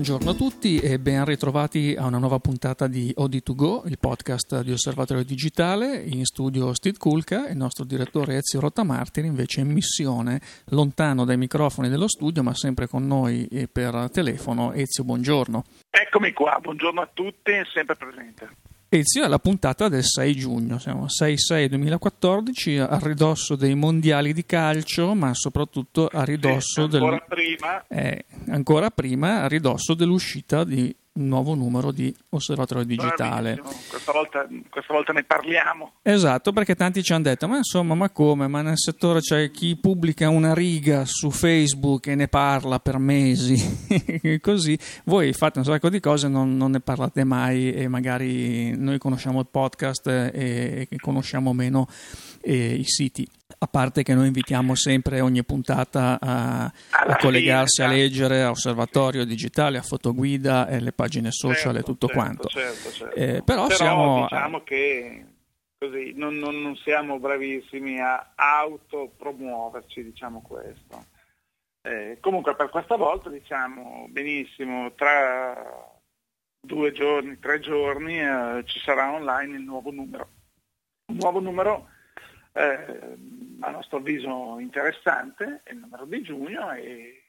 Buongiorno a tutti e ben ritrovati a una nuova puntata di OD2Go, il podcast di Osservatorio Digitale. In studio Steve Kulka e il nostro direttore Ezio Rottamartiri invece in missione lontano dai microfoni dello studio ma sempre con noi per telefono. Ezio, buongiorno. Eccomi qua, buongiorno a tutti, sempre presente. Ezio è la puntata del 6 giugno, siamo 6-6-2014 a ridosso dei mondiali di calcio, ma soprattutto a ridosso sì, ancora del... prima. Eh, ancora prima a ridosso dell'uscita di nuovo numero di osservatorio digitale. Questa volta, questa volta, ne parliamo. Esatto, perché tanti ci hanno detto, ma insomma, ma come? Ma nel settore c'è chi pubblica una riga su Facebook e ne parla per mesi, così voi fate un sacco di cose e non, non, ne parlate mai e magari noi conosciamo il podcast e, e conosciamo meno eh, i siti a parte che noi invitiamo sempre ogni puntata a, a collegarsi a leggere a Osservatorio Digitale, a Fotoguida e le pagine social certo, e tutto certo, quanto. Certo, certo. Eh, però, però siamo... diciamo che così, non, non, non, siamo bravissimi a autopromuoverci, diciamo questo. Eh, comunque per questa volta diciamo benissimo, tra due giorni, tre giorni eh, ci sarà online il nuovo numero. Un nuovo numero eh, a nostro avviso interessante, è il numero di giugno e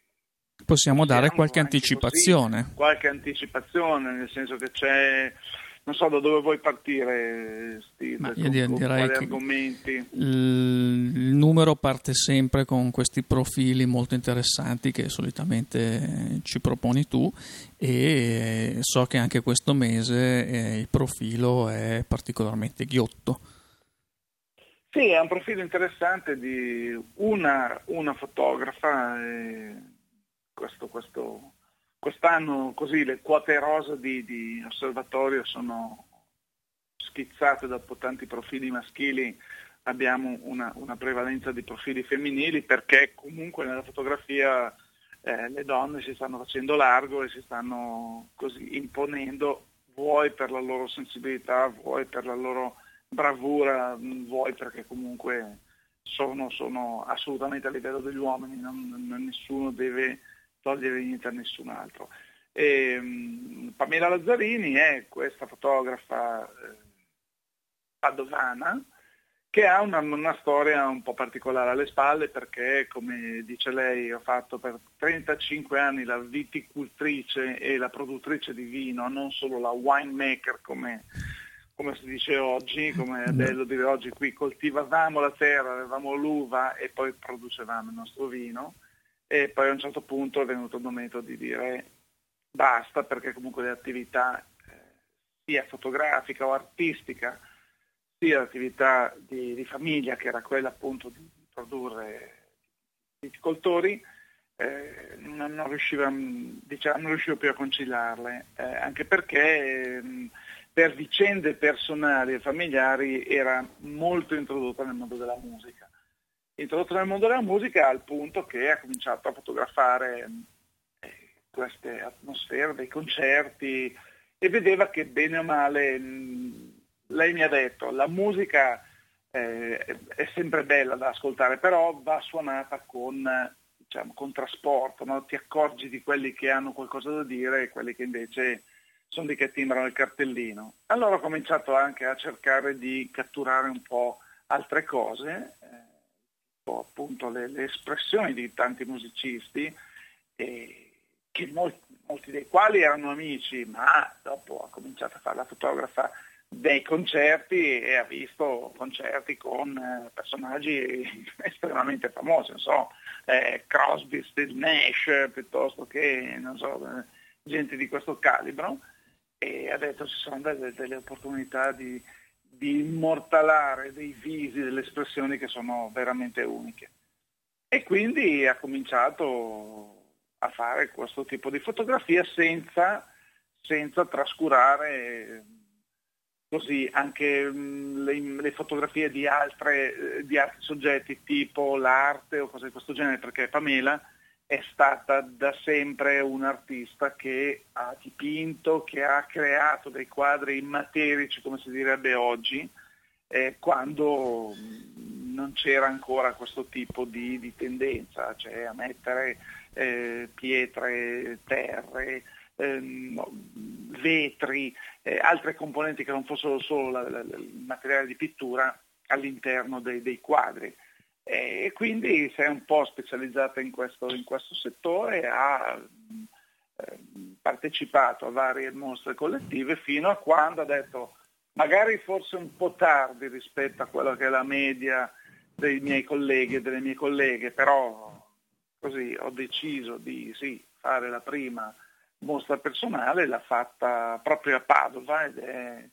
possiamo dare qualche anticipazione. Così, qualche anticipazione, nel senso che c'è non so da dove vuoi partire, Steve, io direi con che argomenti. Il numero parte sempre con questi profili molto interessanti che solitamente ci proponi tu e so che anche questo mese eh, il profilo è particolarmente ghiotto. Sì, è un profilo interessante di una, una fotografa. Questo, questo, quest'anno così le quote rosa di, di, osservatorio sono schizzate dopo tanti profili maschili, abbiamo una, una prevalenza di profili femminili perché comunque nella fotografia eh, le donne si stanno facendo largo e si stanno così imponendo, vuoi per la loro sensibilità, vuoi per la loro bravura vuoi perché comunque sono, sono, assolutamente a livello degli uomini, non, non, nessuno deve togliere niente a nessun altro. E, um, Pamela Lazzarini è questa fotografa eh, padovana che ha una, una, storia un po' particolare alle spalle perché, come dice lei, ho fatto per 35 anni la viticultrice e la produttrice di vino, non solo la winemaker come come si dice oggi, come è bello dire oggi qui, coltivavamo la terra, avevamo l'uva e poi producevamo il nostro vino. E poi a un certo punto è venuto il momento di dire basta perché comunque l'attività eh, sia fotografica o artistica sia l'attività di, di, famiglia che era quella appunto di, produrre viticoltori eh, non, non, riusciva, diciamo, non riuscivo più a conciliarle eh, anche perché ehm, per vicende personali e familiari era molto introdotta nel mondo della musica. Introdotta nel mondo della musica al punto che ha cominciato a fotografare eh, queste atmosfere dei concerti e vedeva che bene o male, lei mi ha detto, la musica eh, è sempre bella da ascoltare, però va suonata con, diciamo, con trasporto, no? ti accorgi di quelli che hanno qualcosa da dire e quelli che invece sono lì che timbrano il cartellino. Allora ho cominciato anche a cercare di catturare un po' altre cose, eh, appunto le, le, espressioni di tanti musicisti, eh, molti, molti, dei quali erano amici, ma dopo ha cominciato a fare la fotografa dei concerti e ha visto concerti con eh, personaggi estremamente famosi, non so, eh, Crosby, Steve Nash, piuttosto che, non so, eh, gente di questo calibro e ha detto ci sono delle, delle opportunità di, di, immortalare dei visi, delle espressioni che sono veramente uniche. E quindi ha cominciato a fare questo tipo di fotografia senza, senza trascurare così anche le, le fotografie di, altre, di altri soggetti tipo l'arte o cose di questo genere, perché Pamela è stata da sempre un artista che ha dipinto, che ha creato dei quadri materici, come si direbbe oggi, eh, quando non c'era ancora questo tipo di, di tendenza, cioè a mettere eh, pietre, terre, ehm, vetri, eh, altre componenti che non fossero solo la, la, il materiale di pittura all'interno dei, dei quadri. E quindi si è un po' specializzata in questo, in questo settore, ha eh, partecipato a varie mostre collettive fino a quando ha detto magari forse un po' tardi rispetto a quella che è la media dei miei colleghi e delle mie colleghe, però così ho deciso di sì, fare la prima mostra personale, l'ha fatta proprio a Padova ed è,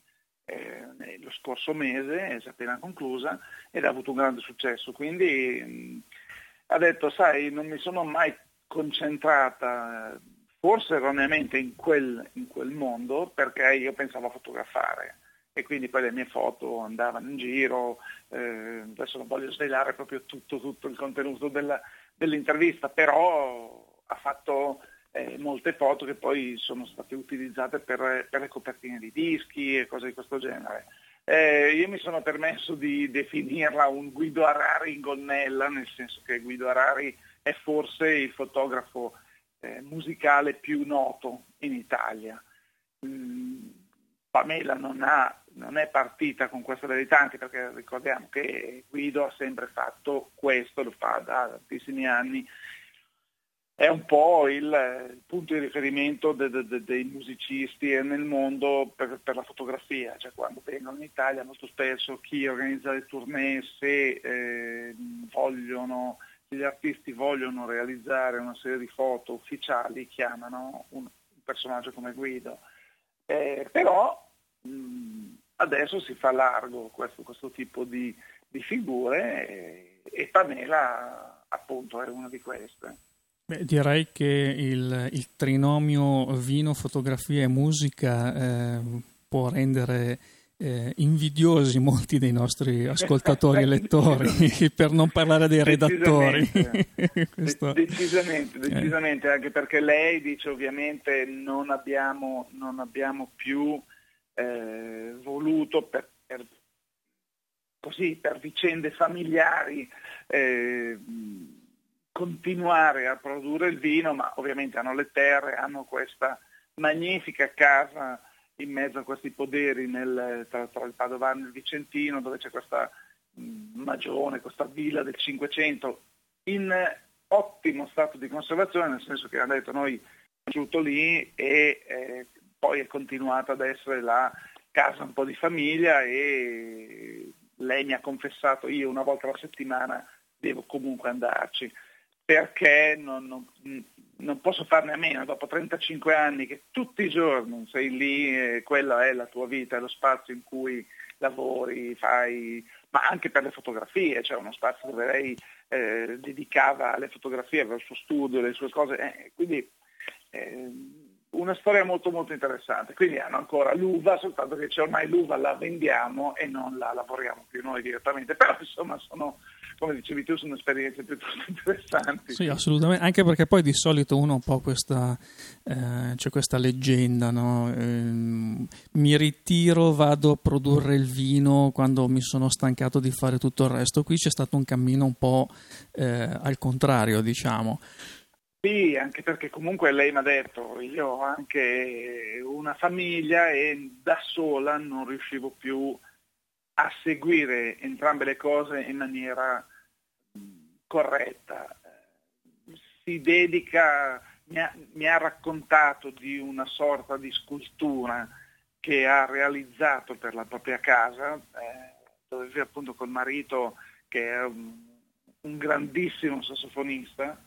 è lo scorso mese, è appena conclusa ed ha avuto un grande successo. Quindi mh, ha detto, sai, non mi sono mai concentrata, forse erroneamente, in quel, in quel mondo perché io pensavo a fotografare e quindi poi le mie foto andavano in giro, eh, adesso non voglio svelare proprio tutto, tutto il contenuto della, dell'intervista, però ha fatto eh, molte foto che poi sono state utilizzate per, per, le copertine di dischi e cose di questo genere. Eh, io mi sono permesso di definirla un Guido Arari in gonnella, nel senso che Guido Arari è forse il fotografo eh, musicale più noto in Italia. Mm, Pamela non, ha, non, è partita con questa verità, anche perché ricordiamo che Guido ha sempre fatto questo, lo fa da tantissimi anni, è un po' il, punto di riferimento de, de, de, dei musicisti nel mondo per, per, la fotografia, cioè quando vengono in Italia molto spesso chi organizza le tournée se eh, vogliono, gli artisti vogliono realizzare una serie di foto ufficiali chiamano un, personaggio come Guido. Eh, però mh, adesso si fa largo questo, questo tipo di, di figure e, e Pamela appunto è una di queste. Beh, direi che il, il, trinomio vino, fotografia e musica eh, può rendere eh, invidiosi molti dei nostri ascoltatori e lettori, per non parlare dei redattori. Questo... Decisamente, decisamente eh. anche perché lei dice ovviamente non abbiamo, non abbiamo più eh, voluto per, per, così, per vicende familiari eh, continuare a produrre il vino, ma ovviamente hanno le terre, hanno questa magnifica casa in mezzo a questi poderi nel, tra, tra, il Padovano e il Vicentino, dove c'è questa mh, magione, questa villa del Cinquecento, in ottimo stato di conservazione, nel senso che hanno detto noi giunto lì e eh, poi è continuata ad essere la casa un po' di famiglia e lei mi ha confessato io una volta alla settimana devo comunque andarci perché non, non, non, posso farne a meno, dopo 35 anni che tutti i giorni sei lì, e quella è la tua vita, è lo spazio in cui lavori, fai, ma anche per le fotografie, cioè uno spazio dove lei eh, dedicava alle fotografie, aveva il suo studio, le sue cose, eh, quindi eh, una storia molto molto interessante. Quindi hanno ancora l'uva, soltanto che c'è ormai l'uva la vendiamo e non la lavoriamo più noi direttamente, però insomma sono come dicevi tu, sono esperienze piuttosto interessanti. Sì, assolutamente, anche perché poi di solito uno un po' questa, eh, c'è questa leggenda, no? eh, mi ritiro, vado a produrre il vino quando mi sono stancato di fare tutto il resto. Qui c'è stato un cammino un po' eh, al contrario, diciamo. Sì, anche perché comunque lei mi ha detto, io ho anche una famiglia e da sola non riuscivo più a seguire entrambe le cose in maniera corretta. Si dedica, mi ha, mi ha raccontato di una sorta di scultura che ha realizzato per la propria casa, eh, dove vive appunto col marito che è un, un grandissimo sassofonista,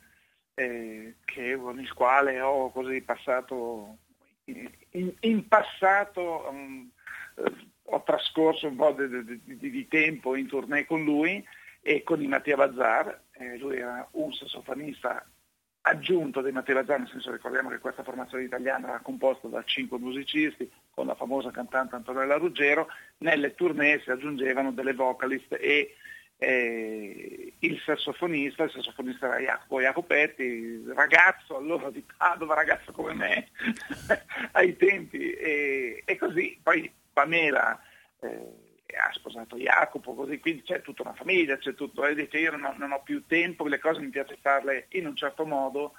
eh, che, con il quale ho così passato in, in, passato um, ho trascorso un po' di, di, di tempo in tournée con lui e con i Mattia Bazzar, eh, lui era un sassofonista aggiunto dei Mattia Bazzar, nel senso ricordiamo che questa formazione italiana era composta da cinque musicisti con la famosa cantante Antonella Ruggero, nelle tournée si aggiungevano delle vocalist e eh, il sassofonista, il sassofonista era Jacopo Jacopetti, ragazzo allora di Padova, ragazzo come me ai tempi e, e così. Poi Pamela eh, ha sposato Jacopo, così, quindi c'è tutta una famiglia, c'è tutto, e dice io non ho, non ho, più tempo, le cose mi piace farle in un certo modo.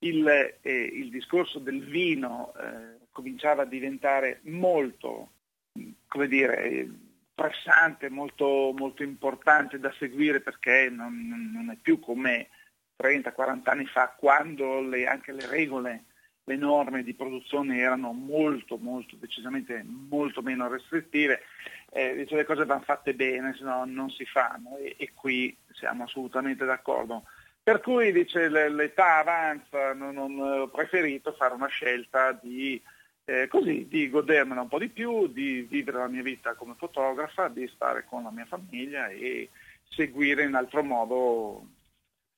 Il, eh, il discorso del vino eh, cominciava a diventare molto, come dire, pressante, molto, molto importante da seguire perché non, non è più come 30-40 anni fa, quando le, anche le regole, le norme di produzione erano molto, molto, decisamente molto meno restrittive, eh, dice, le cose vanno fatte bene, se no non si fanno e, e qui siamo assolutamente d'accordo. Per cui dice l'età avanza, non, non, ho preferito fare una scelta di, eh, così, di godermela un po' di più, di vivere la mia vita come fotografa, di stare con la mia famiglia e seguire in altro modo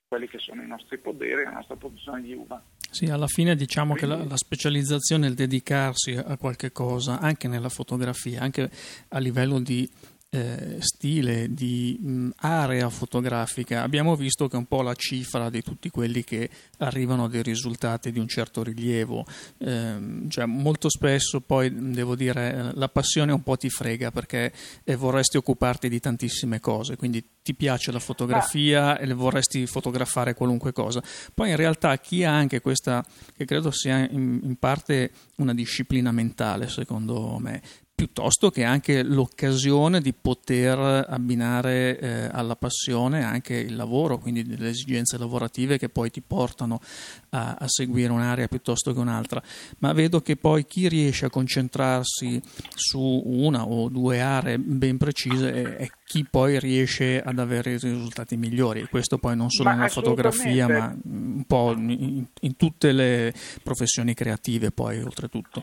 quelli che sono i nostri poderi, la nostra produzione di uva. Sì, alla fine diciamo Quindi... che la, la, specializzazione è il dedicarsi a qualche cosa, anche nella fotografia, anche a livello di eh, stile, di mh, area fotografica, abbiamo visto che è un po' la cifra di tutti quelli che arrivano a dei risultati di un certo rilievo. Eh, cioè, molto spesso poi devo dire la passione un po' ti frega perché eh, vorresti occuparti di tantissime cose, quindi ti piace la fotografia e vorresti fotografare qualunque cosa. Poi in realtà chi ha anche questa, che credo sia in, in parte una disciplina mentale secondo me, piuttosto che anche l'occasione di poter abbinare eh, alla passione anche il lavoro, quindi delle esigenze lavorative che poi ti portano a, a, seguire un'area piuttosto che un'altra. Ma vedo che poi chi riesce a concentrarsi su una o due aree ben precise è, è chi poi riesce ad avere i risultati migliori. Questo poi non solo ma nella fotografia, ma un po' in, in tutte le professioni creative, poi oltretutto.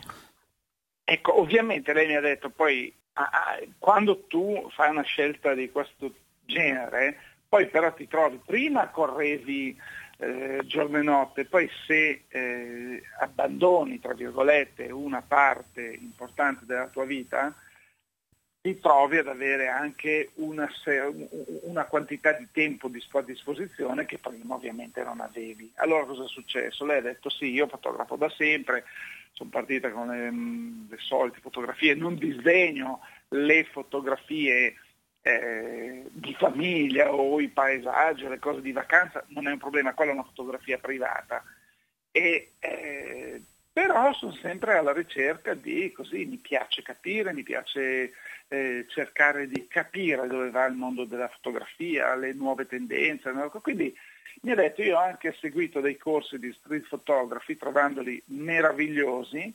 Ecco, ovviamente lei mi ha detto poi quando tu fai una scelta di questo genere, poi però ti trovi, prima correvi eh, giorno e notte, poi se eh, abbandoni, tra virgolette, una parte importante della tua vita, ti trovi ad avere anche una, una, quantità di tempo a disposizione che prima ovviamente non avevi. Allora cosa è successo? Lei ha detto sì, io fotografo da sempre, sono partita con le, mm, le solite fotografie, non disdegno le fotografie eh, di famiglia o i paesaggi, le cose di vacanza, non è un problema, quella è una fotografia privata. E, eh, però sono sempre alla ricerca di, così, mi piace capire, mi piace eh, cercare di capire dove va il mondo della fotografia, le nuove tendenze, quindi mi ha detto io ho anche seguito dei corsi di street photography trovandoli meravigliosi,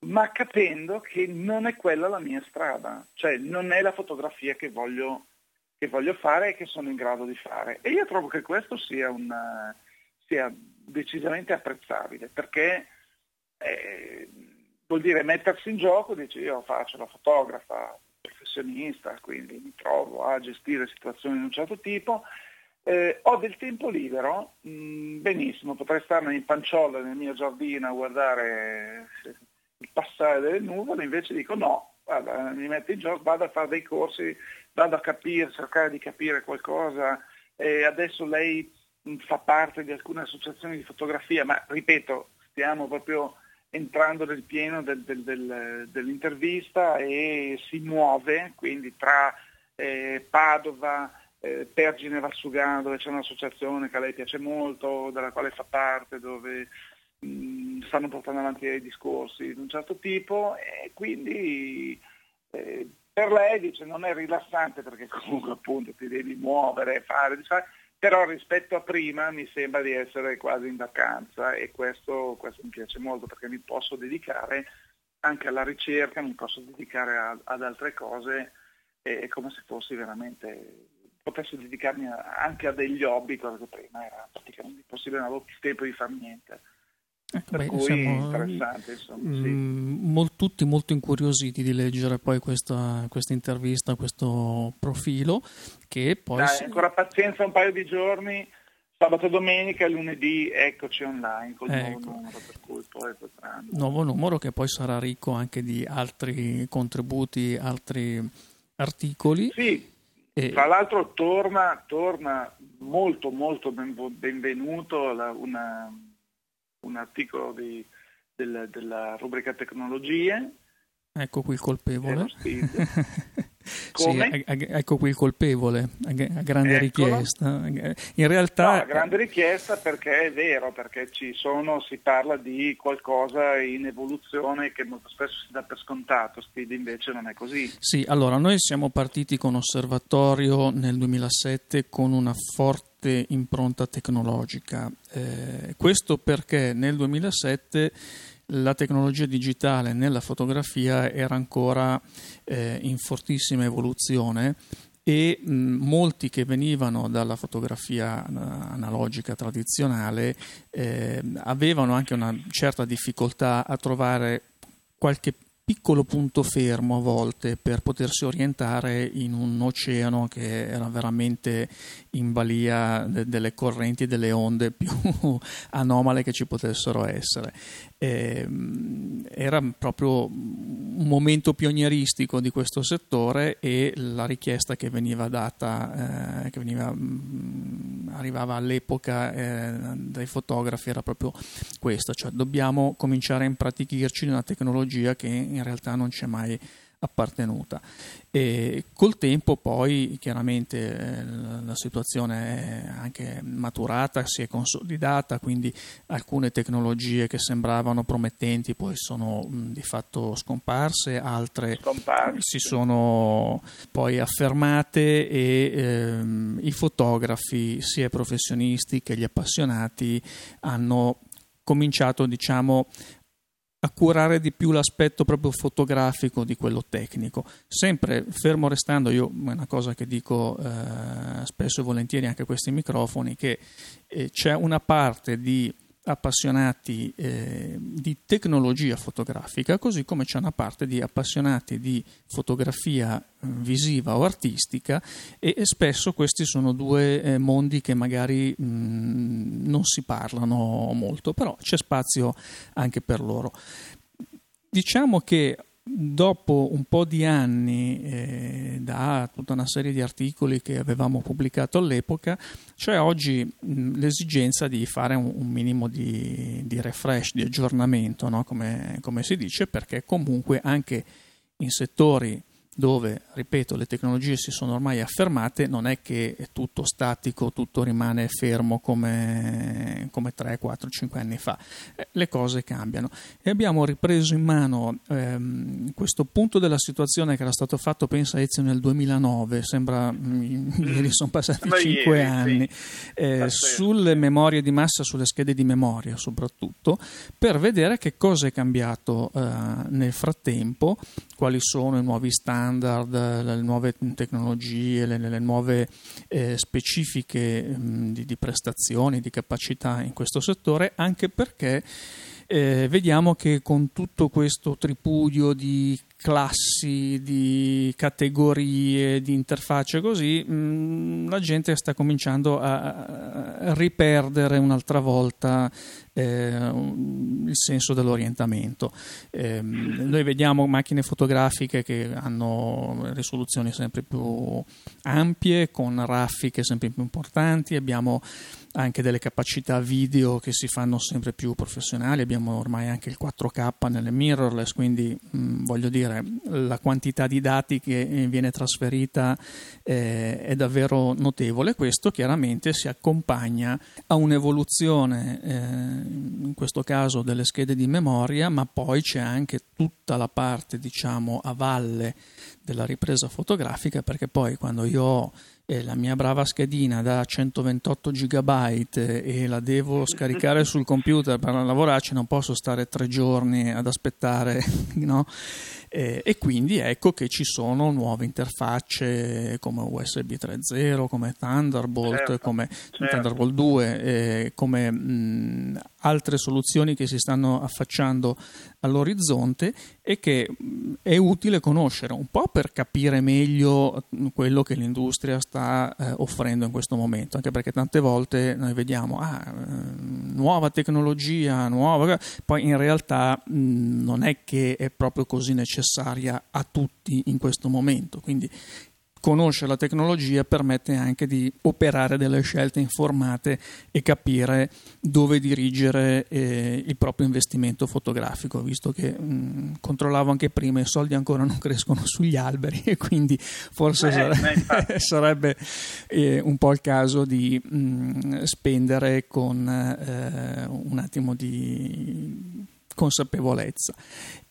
ma capendo che non è quella la mia strada, cioè non è la fotografia che voglio, che voglio fare e che sono in grado di fare. E io trovo che questo sia, una, sia decisamente apprezzabile, perché eh, vuol dire mettersi in gioco, dice io faccio la fotografa professionista, quindi mi trovo a gestire situazioni di un certo tipo, eh, ho del tempo libero, mh, mm, benissimo, potrei starmi in panciolla nel mio giardino a guardare il passare delle nuvole, invece dico no, guarda, mi metto in gioco, vado a fare dei corsi, vado a capire, cercare di capire qualcosa. Eh, adesso lei mh, mm, fa parte di alcune associazioni di fotografia, ma ripeto, stiamo proprio entrando nel pieno del, del, del, dell'intervista e si muove, quindi tra eh, Padova, eh, Pergine Valsugano dove c'è un'associazione che a lei piace molto, della quale fa parte, dove mh, mm, stanno portando avanti dei discorsi di un certo tipo e quindi eh, per lei dice non è rilassante perché comunque appunto ti devi muovere, fare, fare però rispetto a prima mi sembra di essere quasi in vacanza e questo, questo mi piace molto perché mi posso dedicare anche alla ricerca, mi posso dedicare a, ad altre cose, è come se fossi veramente potessi dedicarmi anche a degli hobby, cosa che prima era praticamente impossibile, non avevo più tempo di fare niente. Ecco, per beh, cui siamo, interessante, insomma, mh, sì. Mm, tutti molto incuriositi di leggere poi questa, questa intervista, questo profilo che poi... Dai, si... ancora pazienza un paio di giorni, sabato e domenica e lunedì eccoci online col ecco. nuovo numero, per cui poi potranno... Nuovo numero che poi sarà ricco anche di altri contributi, altri articoli. Sì, e... Tra l'altro torna, torna molto molto benvenuto la, una, un articolo di, del, della rubrica tecnologie. Ecco qui il colpevole. Come? Sì, ecco qui il colpevole, a grande Eccolo. richiesta. In realtà... No, a grande richiesta perché è vero, perché ci sono, si parla di qualcosa in evoluzione che molto spesso si dà per scontato, Speed invece non è così. Sì, allora noi siamo partiti con Osservatorio nel 2007 con una forte impronta tecnologica. Eh, questo perché nel 2007 la tecnologia digitale nella fotografia era ancora eh, in fortissima evoluzione e mh, molti che venivano dalla fotografia uh, analogica tradizionale eh, avevano anche una certa difficoltà a trovare qualche piccolo punto fermo a volte per potersi orientare in un oceano che era veramente in balia de- delle correnti e delle onde più anomale che ci potessero essere. E, ehm, era proprio un momento pionieristico di questo settore e la richiesta che veniva data, eh, che veniva, mm, arrivava all'epoca eh, dai fotografi era proprio questa, cioè dobbiamo cominciare a impratichirci di una tecnologia che in realtà non c'è mai appartenuta. E col tempo poi chiaramente eh, la situazione è anche maturata, si è consolidata, quindi alcune tecnologie che sembravano promettenti poi sono mh, di fatto scomparse, altre scomparse. si sono poi affermate e ehm, i fotografi, sia i professionisti che gli appassionati, hanno cominciato diciamo a curare di più l'aspetto proprio fotografico di quello tecnico. Sempre fermo restando, io una cosa che dico eh, spesso e volentieri anche a questi microfoni, che eh, c'è una parte di appassionati eh, di tecnologia fotografica, così come c'è una parte di appassionati di fotografia eh, visiva o artistica e, e, spesso questi sono due eh, mondi che magari mh, mm, non si parlano molto, però c'è spazio anche per loro. Diciamo che dopo un po' di anni eh, da tutta una serie di articoli che avevamo pubblicato all'epoca, c'è oggi mh, l'esigenza di fare un, un minimo di, di, refresh, di aggiornamento, no? come, come si dice, perché comunque anche in settori dove, ripeto, le tecnologie si sono ormai affermate, non è che è tutto statico, tutto rimane fermo come, come 3, 4, 5 anni fa. Eh, le cose cambiano. E abbiamo ripreso in mano ehm, questo punto della situazione che era stato fatto, pensa Ezio, nel 2009, sembra, mm, ieri sono passati Ma 5 ieri, anni, sì. eh, sulle memorie di massa, sulle schede di memoria soprattutto, per vedere che cosa è cambiato eh, nel frattempo, quali sono i nuovi standard standard, le nuove tecnologie, le, le nuove eh, specifiche mh, di, di prestazioni, di capacità in questo settore, anche perché eh, vediamo che con tutto questo tripudio di classi, di categorie, di interfacce così, mh, la gente sta cominciando a, a riperdere un'altra volta eh, il senso dell'orientamento. Eh, noi vediamo macchine fotografiche che hanno risoluzioni sempre più ampie, con raffiche sempre più importanti, abbiamo anche delle capacità video che si fanno sempre più professionali, abbiamo ormai anche il 4K nelle mirrorless, quindi mh, voglio dire la quantità di dati che viene trasferita eh, è davvero notevole, questo chiaramente si accompagna a un'evoluzione eh, in questo caso delle schede di memoria, ma poi c'è anche tutta la parte diciamo a valle della ripresa fotografica perché poi quando io ho eh, la mia brava schedina da 128 GB e la devo scaricare sul computer per lavorarci, non posso stare tre giorni ad aspettare, no? Eh, e quindi ecco che ci sono nuove interfacce come USB 3.0, come Thunderbolt, certo, come certo. Thunderbolt 2, eh, come mh, altre soluzioni che si stanno affacciando all'orizzonte e che mh, è utile conoscere un po' per capire meglio quello che l'industria sta eh, offrendo in questo momento, anche perché tante volte noi vediamo ah, nuova tecnologia, nuova, poi in realtà non è che è proprio così necessaria a tutti in questo momento, quindi conoscere la tecnologia permette anche di operare delle scelte informate e capire dove dirigere eh, il proprio investimento fotografico, visto che mh, controllavo anche prima i soldi ancora non crescono sugli alberi e quindi forse eh, sarebbe, sarebbe eh, un po' il caso di mh, spendere con eh, un attimo di consapevolezza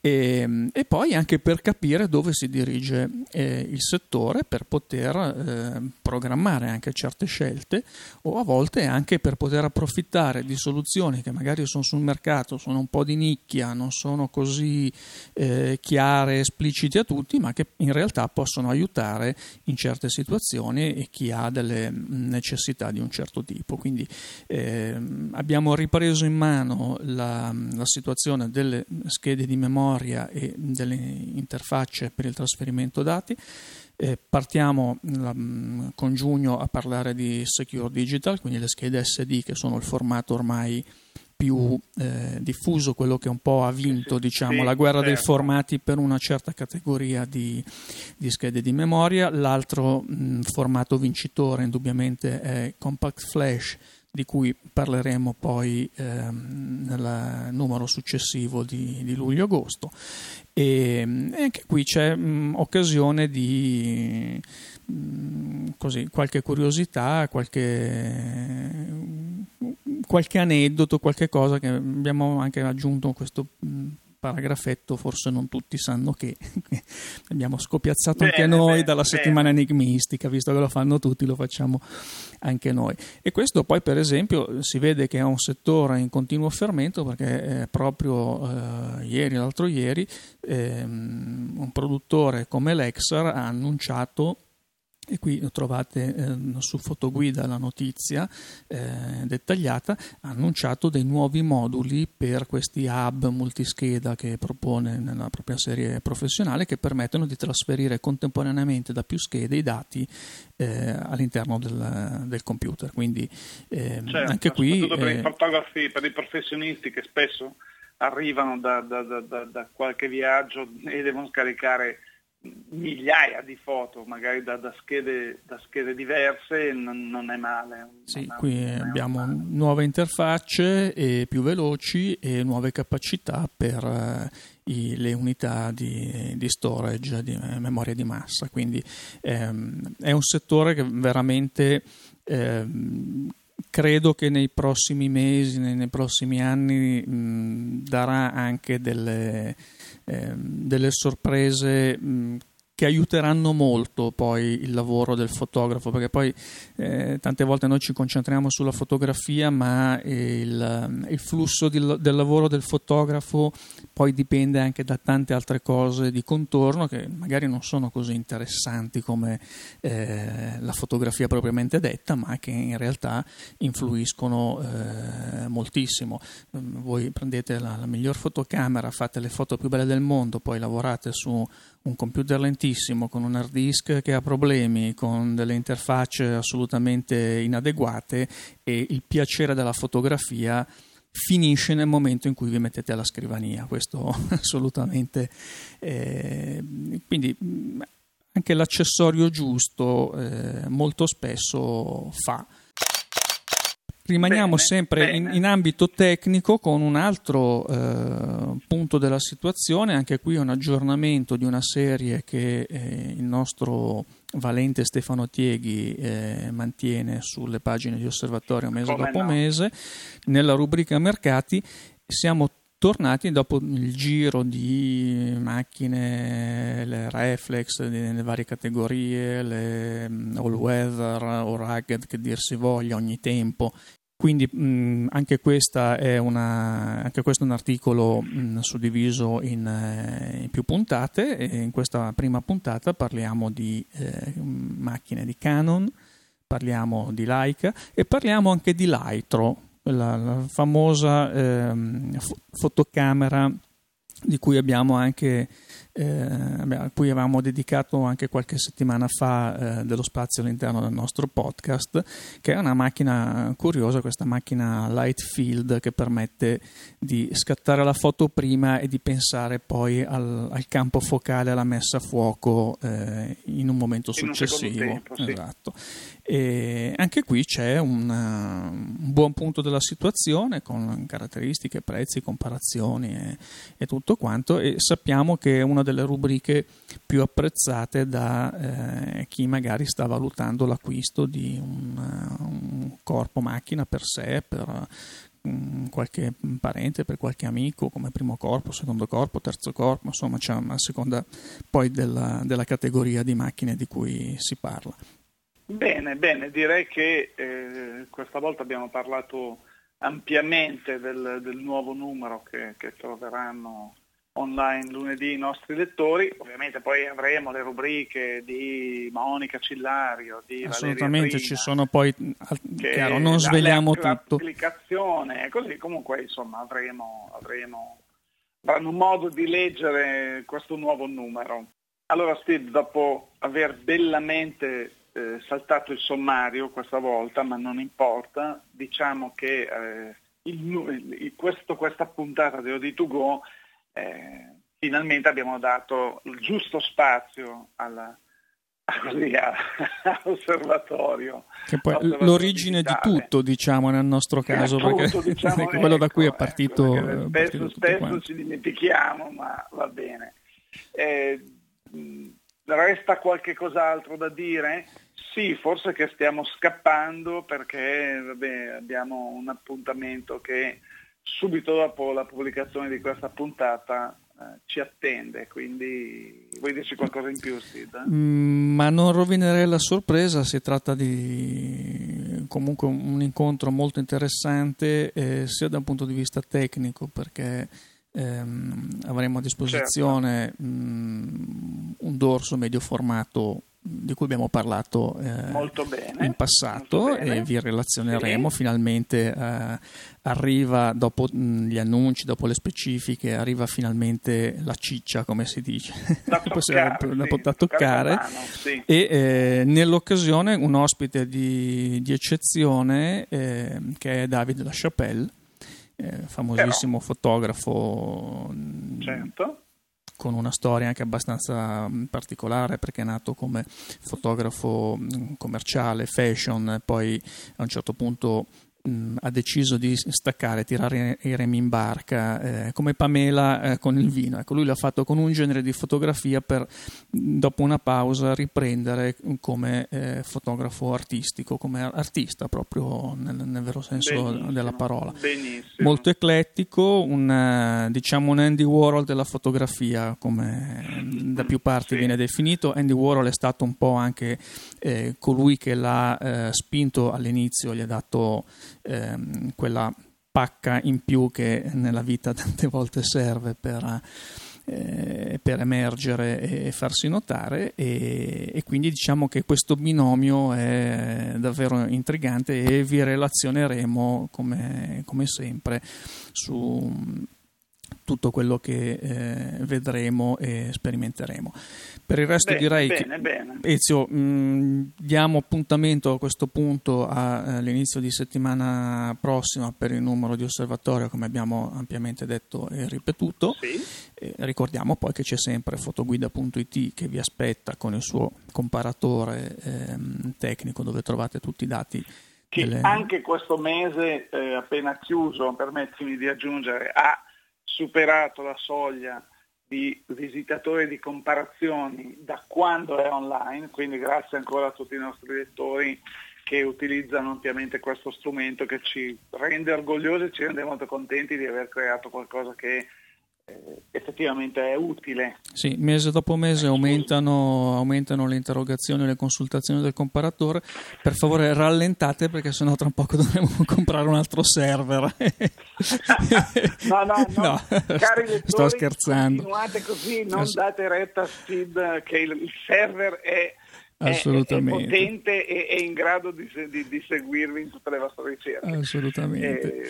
e, ehm, e, poi anche per capire dove si dirige eh, il settore per poter eh, programmare anche certe scelte o a volte anche per poter approfittare di soluzioni che magari sono sul mercato, sono un po' di nicchia, non sono così eh, chiare, esplicite a tutti, ma che in realtà possono aiutare in certe situazioni e chi ha delle necessità di un certo tipo. Quindi ehm, abbiamo ripreso in mano la, la situazione delle schede di memoria memoria e delle interfacce per il trasferimento dati. Eh, partiamo la, mm, con giugno a parlare di Secure Digital, quindi le schede SD che sono il formato ormai più eh, diffuso, quello che un po' ha vinto diciamo, sì, la guerra certo. dei formati per una certa categoria di, di schede di memoria. L'altro mh, mm, formato vincitore indubbiamente è Compact Flash di cui parleremo poi ehm, nel numero successivo di, di luglio-agosto. E, e, anche qui c'è mh, occasione di mh, così, qualche curiosità, qualche, qualche aneddoto, qualche cosa che abbiamo anche aggiunto questo mh, paragrafetto forse non tutti sanno che abbiamo scopiazzato bene, anche noi bene, dalla settimana bene. enigmistica, visto che lo fanno tutti, lo facciamo anche noi. E questo poi per esempio si vede che è un settore in continuo fermento perché proprio eh, ieri, l'altro ieri, ehm, un produttore come Lexar ha annunciato e qui trovate eh, su fotoguida la notizia eh, dettagliata, ha annunciato dei nuovi moduli per questi hub multischeda che propone nella propria serie professionale che permettono di trasferire contemporaneamente da più schede i dati eh, all'interno del, del, computer. Quindi ehm, certo, anche qui... Per i eh, fotografi, per i professionisti che spesso arrivano da, da, da, da qualche viaggio e devono scaricare migliaia di foto, magari da, da, schede, da schede, diverse, non, non è male. Sì, non qui abbiamo nuove interfacce e più veloci e nuove capacità per uh, i, le unità di, di, storage, di memoria di massa. Quindi ehm, è un settore che veramente... Ehm, credo che nei prossimi mesi, nei, nei prossimi anni mh, darà anche delle, Ehm, delle sorprese mh, che aiuteranno molto poi il lavoro del fotografo, perché poi eh, tante volte noi ci concentriamo sulla fotografia, ma il, il flusso di, del lavoro del fotografo poi dipende anche da tante altre cose di contorno che magari non sono così interessanti come eh, la fotografia propriamente detta, ma che in realtà influiscono eh, moltissimo. Voi prendete la, la miglior fotocamera, fate le foto più belle del mondo, poi lavorate su un computer lentissimo, con un hard disk che ha problemi, con delle interfacce assolutamente inadeguate e il piacere della fotografia finisce nel momento in cui vi mettete alla scrivania. Questo assolutamente. Eh, quindi anche l'accessorio giusto eh, molto spesso fa rimaniamo bene, sempre bene. In, in, ambito tecnico con un altro eh, punto della situazione, anche qui un aggiornamento di una serie che eh, il nostro valente Stefano Tieghi eh, mantiene sulle pagine di osservatorio mese Come dopo no. mese. Nella rubrica mercati siamo tornati dopo il giro di macchine, le reflex nelle varie categorie, le mm, all weather o rugged che dir si voglia ogni tempo. Quindi mh, anche, una, anche, questo è un articolo mh, suddiviso in, eh, in, più puntate. E in questa prima puntata parliamo di eh, macchine di Canon, parliamo di Leica e parliamo anche di Lightro, la, la famosa eh, fotocamera di cui abbiamo anche eh, a cui avevamo dedicato anche qualche settimana fa eh, dello spazio all'interno del nostro podcast, che è una macchina curiosa, questa macchina light field che permette di scattare la foto prima e di pensare poi al, al campo focale, alla messa a fuoco eh, in un momento successivo. Un tempo, sì. Esatto. E anche qui c'è un, un, buon punto della situazione con caratteristiche, prezzi, comparazioni e, e tutto quanto e sappiamo che è una delle rubriche più apprezzate da eh, chi magari sta valutando l'acquisto di un, un corpo macchina per sé, per um, qualche parente, per qualche amico come primo corpo, secondo corpo, terzo corpo, insomma c'è una seconda poi della, della categoria di macchine di cui si parla. Bene, bene, direi che eh, questa volta abbiamo parlato ampiamente del, del nuovo numero che, che, troveranno online lunedì i nostri lettori, ovviamente poi avremo le rubriche di Monica Cillario, di Assolutamente, ci sono poi, chiaro, non svegliamo la, tutto. L'applicazione, così comunque insomma avremo, avremo, avranno modo di leggere questo nuovo numero. Allora Steve, dopo aver bellamente eh, saltato il sommario questa volta, ma non importa, diciamo che eh, il, il, questo, questa puntata di OD2Go eh, finalmente abbiamo dato il giusto spazio alla, così, all'osservatorio. Che poi l'origine di tutto, diciamo, nel nostro caso, perché diciamo, quello ecco, da cui è ecco, partito. Ecco, spesso, spesso ci dimentichiamo, ma va bene. Eh, Resta qualche cos'altro da dire? Sì, forse che stiamo scappando perché vabbè, abbiamo un appuntamento che subito dopo la pubblicazione di questa puntata eh, ci attende, quindi vuoi dirci qualcosa in più Sid? Mm, ma non rovinerei la sorpresa, si tratta di comunque un incontro molto interessante eh, sia da un punto di vista tecnico perché ehm, avremo a disposizione certo. mh, un dorso medio formato di cui abbiamo parlato eh, in passato e vi relazioneremo. Sì. Finalmente eh, arriva dopo mh, gli annunci, dopo le specifiche, arriva finalmente la ciccia, come si dice, da toccare, sì, da toccare. Mano, sì. e eh, nell'occasione un ospite di, di eccezione eh, che è Davide La Chapelle eh, famosissimo Però, fotografo certo. Con una storia anche abbastanza particolare perché è nato come fotografo commerciale, fashion, poi a un certo punto mh, ha deciso di staccare, tirare i remi in barca, eh, come Pamela eh, con il vino. Ecco, lui l'ha fatto con un genere di fotografia per, dopo una pausa, riprendere come eh, fotografo artistico, come artista proprio nel, nel vero senso Benissimo. della parola. Benissimo. Molto eclettico, un, eh, diciamo un Andy Warhol della fotografia, come da più parti sì. viene definito. Andy Warhol è stato un po' anche eh, colui che l'ha eh, spinto all'inizio, gli ha dato ehm, quella pacca in più che nella vita tante volte serve per, eh, per emergere e farsi notare. E, e, quindi diciamo che questo binomio è davvero intrigante e vi relazioneremo come, come sempre su tutto quello che eh, vedremo e sperimenteremo. Per il resto bene, direi bene, che bene. Ezio, mh, mm, diamo appuntamento a questo punto all'inizio di settimana prossima per il numero di osservatorio come abbiamo ampiamente detto e ripetuto. Sì. Eh, ricordiamo poi che c'è sempre fotoguida.it che vi aspetta con il suo comparatore ehm, tecnico dove trovate tutti i dati che delle... anche questo mese eh, appena chiuso, permettimi di aggiungere, ha superato la soglia di visitatori di comparazioni da quando è online, quindi grazie ancora a tutti i nostri lettori che utilizzano ampiamente questo strumento che ci rende orgogliosi e ci rende molto contenti di aver creato qualcosa che effettivamente è utile. Sì, mese dopo mese aumentano, aumentano, le interrogazioni e le consultazioni del comparatore. Per favore rallentate perché sennò tra poco dovremo comprare un altro server. no, no, no, no cari lettori, sto scherzando. Continuate così, non date retta a Steve che il server è Assolutamente. È, è potente e è in grado di, di, di, seguirvi in tutte le vostre ricerche. Assolutamente.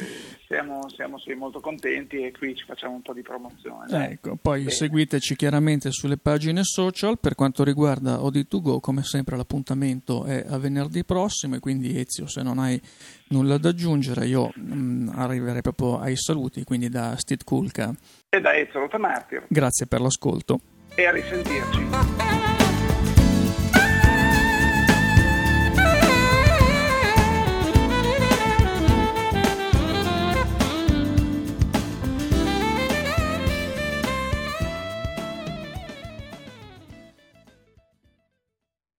Siamo, siamo sì, molto contenti e qui ci facciamo un po' di promozione. Ecco, poi Bene. seguiteci chiaramente sulle pagine social. Per quanto riguarda OD2Go, come sempre l'appuntamento è a venerdì prossimo e quindi Ezio, se non hai nulla da aggiungere, io mh, mm, arriverei proprio ai saluti, quindi da Steve Kulka e da Ezio Rotamartir. Grazie per l'ascolto. E a risentirci.